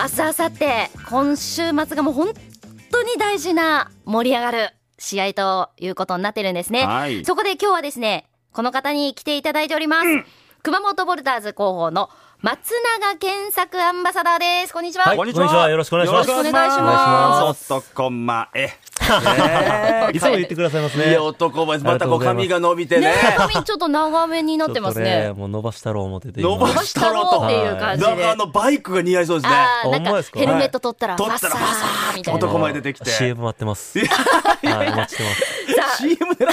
明日明後日今週末がもう本当に大事な盛り上がる試合ということになってるんですね、はい。そこで今日はですねこの方に来ていただいております、熊本ボルターズ広報の松永健作アンバサダーです。こんにちは、はいこんにちは。よろしくお願いします。よろしくお願いします。男前。い。つも言ってくださいますね。いや、男前。またこう髪が伸びてね。ね。髪ちょっと長めになってますね。ともう伸ばしたろう思ってて伸ば今したろうと。っていう感じで。なんかあの、バイクが似合いそうですね。あーなんかヘルメット取ったら取ったらバッサーみたいな。男前出てきて。CM 待ってます。はいお待ちしてます。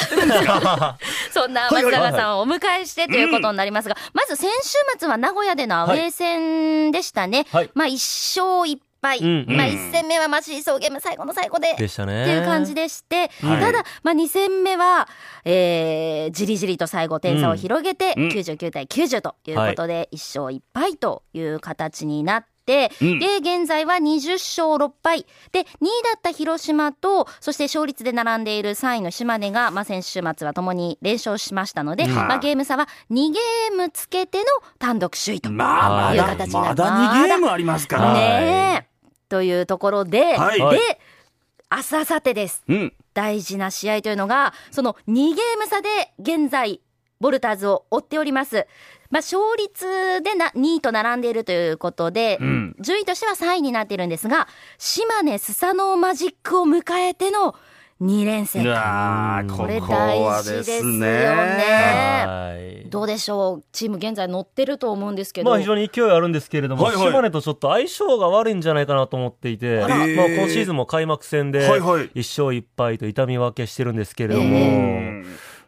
ってるんですか？そんな松永さんをお迎えしてということになりますが、まず先週末は名古屋でのアウェー戦でしたね。はい。まあ一勝一敗。うんうんまあ一戦目はまあシーソーゲーム最後の最後で。でしたねっていう感じでして、はいただ、まあ2戦目は、えー、じりじりと最後点差を広げて、うん99対90ということで、1勝1敗という形になって、うんで、現在は20勝6敗。で、2位だった広島と、そして勝率で並んでいる3位の島根が、まあ、先週末はともに連勝しましたので、うんまあ、ゲーム差は2ゲームつけての単独首位という形だ、になりまだ2ゲームありますから。ねえ。というところで、はいで、明日、明後日です。うん。大事な試合というのが、その2ゲーム差で現在、ボルターズを追っております。まあ、勝率でな2位と並んでいるということで、うん順位としては3位になっているんですが、島根スサノーマジックを迎えての2連戦。いやー、ここれ大事でですよすね。どうでしょう？チーム現在乗ってると思うんですけど。まあ非常に勢いあるんですけれども、はいはい。島根とちょっと相性が悪いんじゃないかなと思っていて、まあ今シーズンも開幕戦ではいはい。1勝1敗と痛み分けしてるんですけれども、え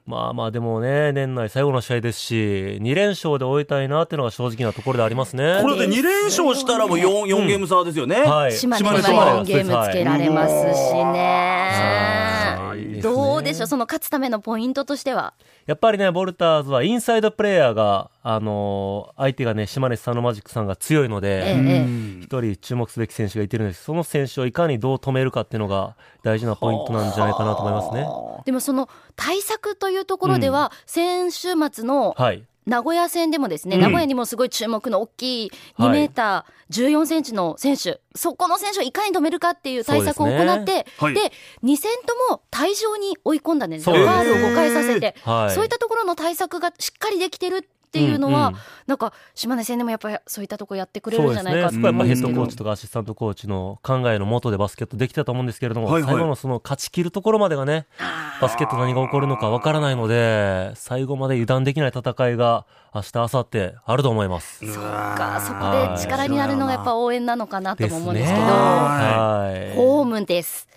まあまあでもね、年内最後の試合ですし、2連勝で終えたいなっていうのが正直なところでありますね。これで2連勝したらもう 4, 4ゲーム差ですよね。はい。島根には島根4ゲームつけられますしはいね。どうでしょう？その勝つためのポイントとしては。やっぱりね、ボルターズはインサイドプレーヤーが、あのー相手がね、島根スサノマジックさんが強いのえで、え一人注目すべき選手がいてるんですその選手をいかにどう止めるかっていうのが大事なポイントなんじゃないかなと思いますね。でもその対策というところでは、先週末のはい。名古屋戦でもですね、うん。名古屋にもすごい注目の大きい2メーター14センチの選手、そこの選手をいかに止めるかっていう対策を行って、ですで,、はい2戦とも退場に追い込んだんですファールを5回させて、はい。そういったところの対策がしっかりできてるっていうのは、うんうんなんか島根戦でもやっぱりそういったところやってくれるんじそうですね。ゃないかとそこはやっぱヘッドコーチとかアシスタントコーチの考えのもとでバスケットできてたと思うんですけれども、はいはい最後のその勝ち切るところまでがね、バスケット何が起こるのかわからないので、最後まで油断できない戦いが明日、明後日あると思います。そうか、そこで力になるのがやっぱ応援なのかなとも思うんですけど、ねはい。ホームです。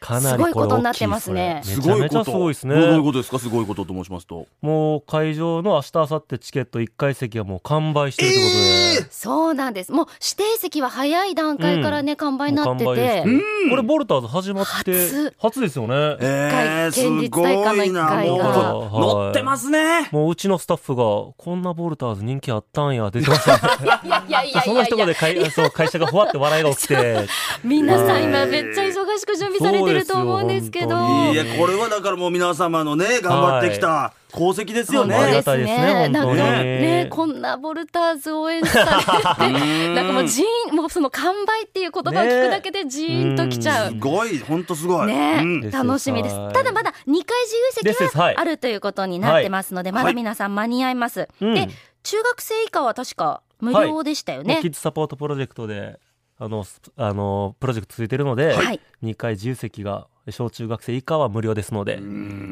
かなりすごいことになってますねそれめちゃめちゃすごいですね。どういうことですか？すごいことと申しますと。もう会場の明日、明後日チケット1回席はもう完売してるということで。そうなんです。もう指定席は早い段階からね、完売になっててこれボルターズ始まって初初ですよね。えー、す県立ご体育館の一いな。もう階が乗ってますね。もううちのスタッフが、こんなボルターズ人気あったんやってましたね。いやいやいやその一言で会そう会社がふわって笑いが起きて、皆さん今めっちゃ忙しく準備されてると思うんですけど。いや、これはだからもう皆様のね、頑張ってきた功績ですよね。あり本当ですがたいですねね。なんか本当にね、こんなボルターズ応援されて、なんかもうジーン、もうその完売っていう言葉を聞くだけでジーンときちゃうす。ごい、ほんとすごい。ねうん楽しみですはい。ただまだ2回自由席はあるということになってますので、まだ皆さん間に合います。うんで、中学生以下は確か無料でしたよねキ。ッズサポートプロジェクトで、あの、スあの、プロジェクト続いてるので、はい。2回自由席が、小中学生以下は無料ですので、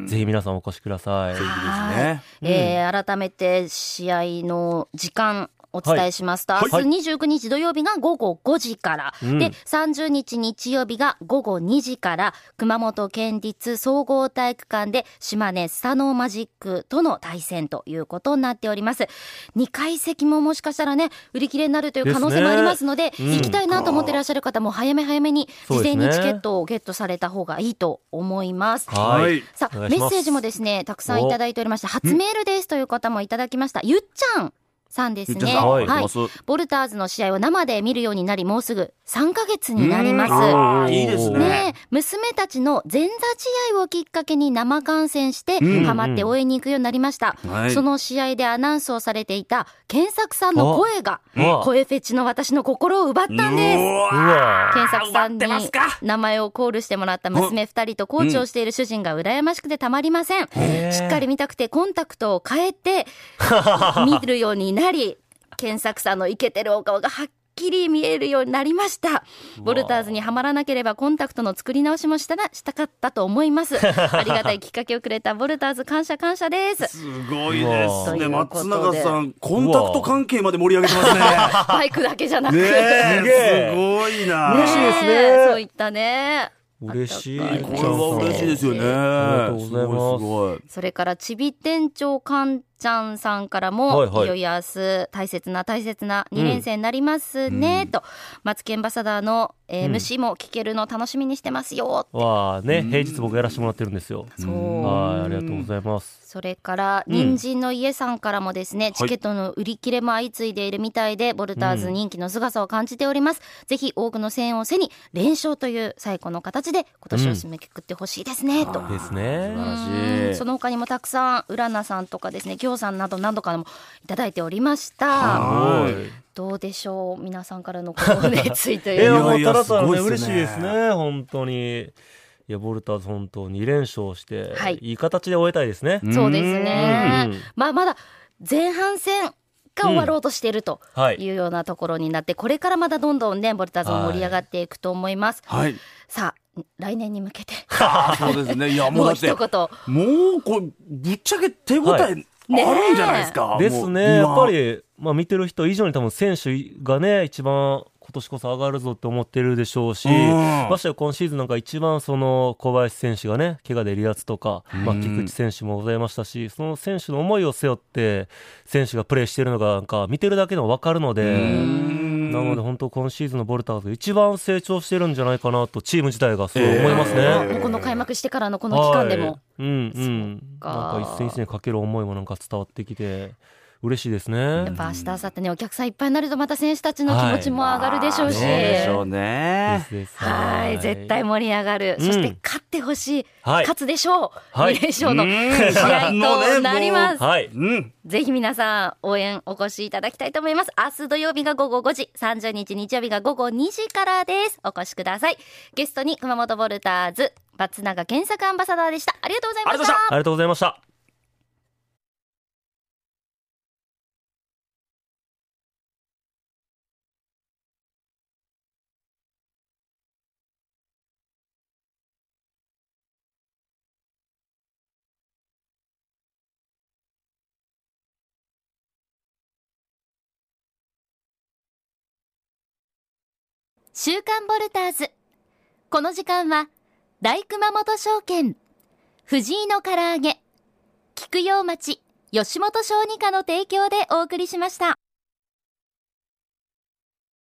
ぜひ皆さんお越しください。はい。ねえー改めて試合の時間お伝えしますと、はい。明日29日土曜日が午後5時から、うん。で30日日曜日が午後2時から熊本県立総合体育館で島根スサノーマジックとの対戦ということになっております。2階席ももしかしたらね売り切れになるという可能性もありますのでですねうん。行きたいなと思っていらっしゃる方も早め早めに事前にチケットをゲットされた方がいいと思います。はい。はいさあ、メッセージもですね、たくさんいただいておりまして、初メールですという方もいただきました。ゆっちゃんさんですね。はい。ありがとうございボルターズの試合を生で見るようになり、もうす。ぐ3ヶ月になります。いいですね。ねえ。娘たちの前座試合をきっかけに生観戦して、うんハマって応援に行くようになりました。はい。その試合でアナウンスをされていた、健作さんの声が、声フェチの私の心を奪ったんです。健作さんに名前をコールしてもらった娘二人とコーチをしている主人が羨ましくてたまりません。しっかり見たくてコンタクトを変えて 見るようになり、健作さんのイケてるお顔がはっきり見えるようになりました。ボルターズにはまらなければコンタクトの作り直しもしたらしたかったと思います。ありがたいきっかけをくれたボルターズ感謝感謝です。すごいですね。松永さん、コンタクト関係まで盛り上げてますね。バイクだけじゃなく。ねすごいな。嬉しいですねえそういったね。嬉しい。これは嬉しいですよね。ありがとうございますすごいすごい。それからちび店長かんちゃんさんからも、はいはい。いよいよ明日大切な大切な2連戦になりますね、と。マツケンバサダーの、えーうん。MC も聞けるの楽しみにしてますよ、わあね、平日僕やらせてもらってるんですよ。そう。はい、ありがとうございます。それから、うん。人参の家さんからもですね、チケットの売り切れも相次いでいるみたいで、ボルターズ人気の姿を感じております。ぜひ多くの声援を背に、連勝という最高の形で今年を締めくくってほしいですね、と。ですね。素晴らしいうん。その他にもたくさん、うらなさんとかですね、きょうさんなど何度かもいただいておりました。はいどうでしょう皆さんからのこの熱意といや、いうのは。もういやただただね、すごいっすね嬉しいですね、本当に。いや、ボルターズ本当に2連勝して、はいいい形で終えたいですね。そうですねうん。まあまだ前半戦が終わろうとしているとはいいうようなところになって、これからまだどんどんね、ボルターズも盛り上がっていくと思います。はい。さあ、来年に向けて、そうですね。いや、もうだって、一言。もう、これ、ぶっちゃけ手応え、はいあるんじゃないですか？ですね、やっぱ。り、まあ、見てる人以上に多分選手がね、一番今年こそ上がるぞって思ってるでしょうし、うん。ましてや今シーズンなんか一番その小林選手がね、怪我で離脱とか、まあ、うん菊池選手もございましたし、その選手の思いを背負って、選手がプレーしてるのがなんか見てるだけでも分かるので、うんなので本当今シーズンのボルターズ一番成長してるんじゃないかなと、チーム自体がそう思いますね。えーこの開幕してからのこの期間でも。はいうんうん。かなんか一戦一戦かける思いもなんか伝わってきて、嬉しいですね。やっぱ明日、明後日ね、お客さんいっぱいになると、また選手たちの気持ちも上がるでしょうし。そうでしょうでねはい、絶対盛り上がる。うんそして勝ってほしい。はい勝つでしょう。はい2連勝のうん試合となります。はい。うん。ぜひ皆さん応援お越しいただきたいと思います。明日土曜日が午後5時、30日日曜日が午後2時からです。お越しください。ゲストに熊本ボルターズ、松永健作アンバサダーでした。ありがとうございました。ありがとうございました。週刊ボルターズ。この時間は、大熊本証券、藤井の唐揚げ、菊陽町、吉本小児科の提供でお送りしました。